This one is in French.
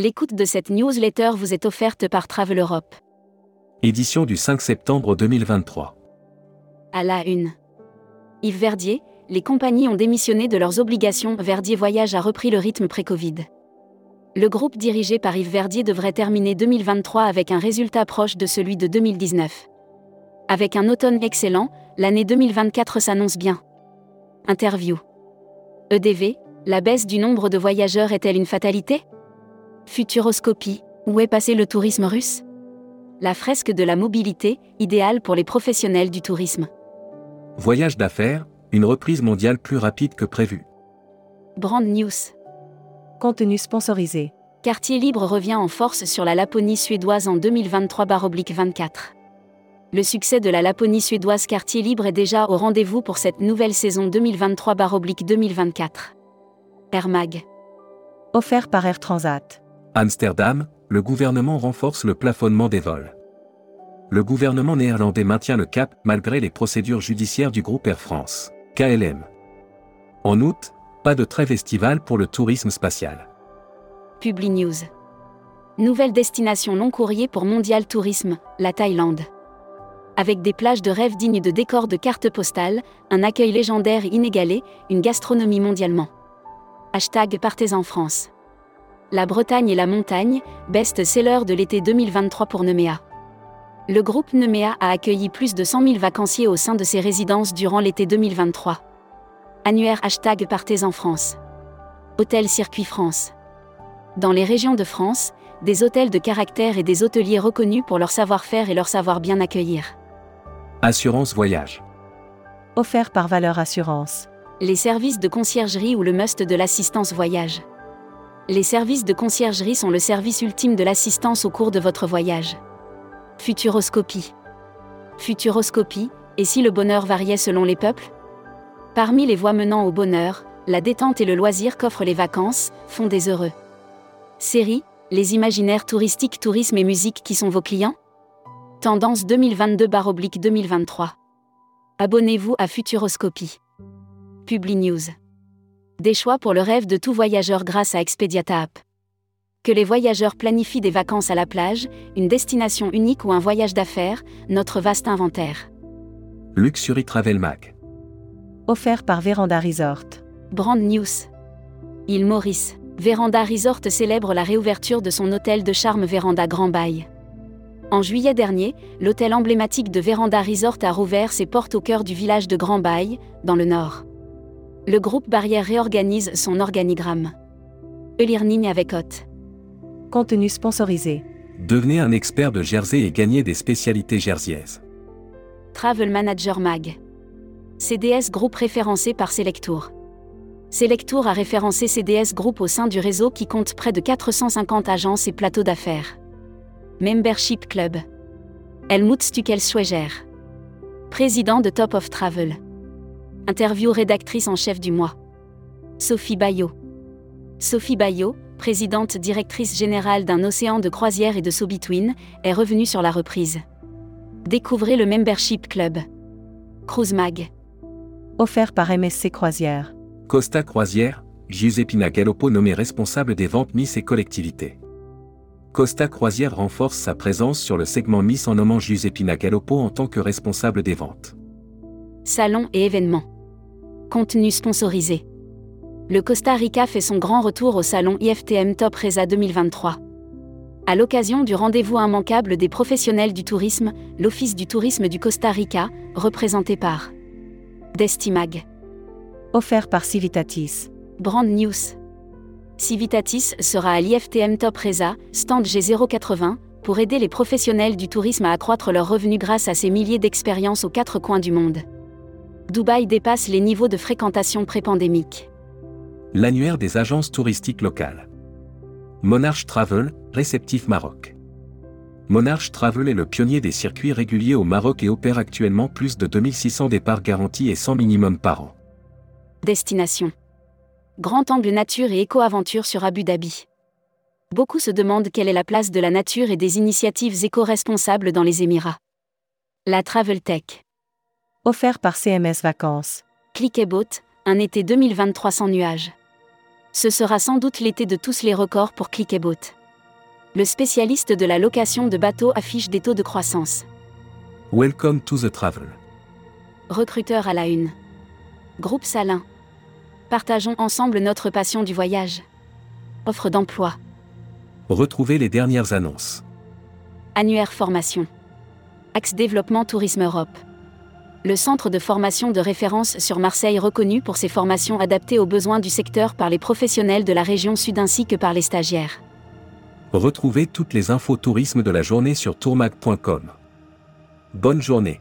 L'écoute de cette newsletter vous est offerte par Travel Europe. Édition du 5 septembre 2023. À la une. Yves Verdier, les compagnies ont démissionné de leurs obligations. Verdier Voyage a repris le rythme pré-Covid. Le groupe dirigé par Yves Verdier devrait terminer 2023 avec un résultat proche de celui de 2019. Avec un automne excellent, l'année 2024 s'annonce bien. Interview. EDV, la baisse du nombre de voyageurs est-elle une fatalité? Futuroscopie, où est passé le tourisme russe? La fresque de la mobilité, idéale pour les professionnels du tourisme. Voyage d'affaires, une reprise mondiale plus rapide que prévu. Brand News. Contenu sponsorisé. Quartier Libre revient en force sur la Laponie suédoise en 2023-24. Le succès de la Laponie suédoise Quartier Libre est déjà au rendez-vous pour cette nouvelle saison 2023-2024. Air Mag. Offert par Air Transat. Amsterdam, le gouvernement renforce le plafonnement des vols. Le gouvernement néerlandais maintient le cap malgré les procédures judiciaires du groupe Air France, KLM. En août, pas de trêve estivale pour le tourisme spatial. Publi News. Nouvelle destination long courrier pour Mondial Tourisme, la Thaïlande. Avec des plages de rêve dignes de décors de cartes postales, un accueil légendaire inégalé, une gastronomie mondialement. Hashtag Partez en France. La Bretagne et la montagne, best-seller de l'été 2023 pour Nemea. Le groupe Nemea a accueilli plus de 100 000 vacanciers au sein de ses résidences durant l'été 2023. Annuaire hashtag Partez en France. Hôtel Circuit France. Dans les régions de France, des hôtels de caractère et des hôteliers reconnus pour leur savoir-faire et leur savoir bien accueillir. Assurance voyage. Offert par Valeur Assurance. Les services de conciergerie ou le must de l'assistance voyage. Les services de conciergerie sont le service ultime de l'assistance au cours de votre voyage. Futuroscopie. Futuroscopie, et si le bonheur variait selon les peuples? Parmi les voies menant au bonheur, la détente et le loisir qu'offrent les vacances font des heureux. Série, les imaginaires touristiques, tourisme et musique qui sont vos clients? Tendance 2022-2023. Abonnez-vous à Futuroscopie. Publi News. Des choix pour le rêve de tout voyageur grâce à Expediata App. Que les voyageurs planifient des vacances à la plage, une destination unique ou un voyage d'affaires, notre vaste inventaire. Luxury Travel Mag. Offert par Veranda Resort. Brand News. Île Maurice. Veranda Resort célèbre la réouverture de son hôtel de charme Veranda Grand Bail. En juillet dernier, l'hôtel emblématique de Veranda Resort a rouvert ses portes au cœur du village de Grand Bail, dans le nord. Le groupe Barrière réorganise son organigramme. E-learning avec hôte. Contenu sponsorisé. Devenez un expert de Jersey et gagnez des spécialités jerseyaises. Travel Manager Mag. CDS Group référencé par Selectour. Selectour a référencé CDS Group au sein du réseau qui compte près de 450 agences et plateaux d'affaires. Membership Club. Helmut Stuckels-Schweger. Président de Top of Travel. Interview rédactrice en chef du mois. Sophie Bayot. Sophie Bayot, présidente directrice générale d'un océan de croisière et de so-between, est revenue sur la reprise. Découvrez le Membership Club. Cruise Mag. Offert par MSC Croisière. Costa Croisière, Giuseppina Galoppo nommé responsable des ventes Miss et collectivités. Costa Croisière renforce sa présence sur le segment Miss en nommant Giuseppina Galoppo en tant que responsable des ventes. Salon et événements. Contenu sponsorisé. Le Costa Rica fait son grand retour au salon IFTM Top Reza 2023. À l'occasion du rendez-vous immanquable des professionnels du tourisme, l'Office du tourisme du Costa Rica, représenté par Destimag. Offert par Civitatis. Brand News. Civitatis sera à l'IFTM Top Reza, stand G080, pour aider les professionnels du tourisme à accroître leurs revenus grâce à ses milliers d'expériences aux quatre coins du monde. Dubaï dépasse les niveaux de fréquentation pré-pandémique. L'annuaire des agences touristiques locales. Monarch Travel, réceptif Maroc. Monarch Travel est le pionnier des circuits réguliers au Maroc et opère actuellement plus de 2600 départs garantis et 100 minimum par an. Destination. Grand angle nature et éco-aventure sur Abu Dhabi. Beaucoup se demandent quelle est la place de la nature et des initiatives éco-responsables dans les Émirats. La Travel Tech. Offert par CMS Vacances. Click et Boat, un été 2023 sans nuages. Ce sera sans doute l'été de tous les records pour Click et Boat. Le spécialiste de la location de bateaux affiche des taux de croissance. Welcome to the travel. Recruteur à la une. Groupe Salin. Partageons ensemble notre passion du voyage. Offre d'emploi. Retrouvez les dernières annonces. Annuaire formation. Axe développement Tourisme Europe. Le centre de formation de référence sur Marseille reconnu pour ses formations adaptées aux besoins du secteur par les professionnels de la région sud ainsi que par les stagiaires. Retrouvez toutes les infos tourisme de la journée sur tourmag.com. Bonne journée.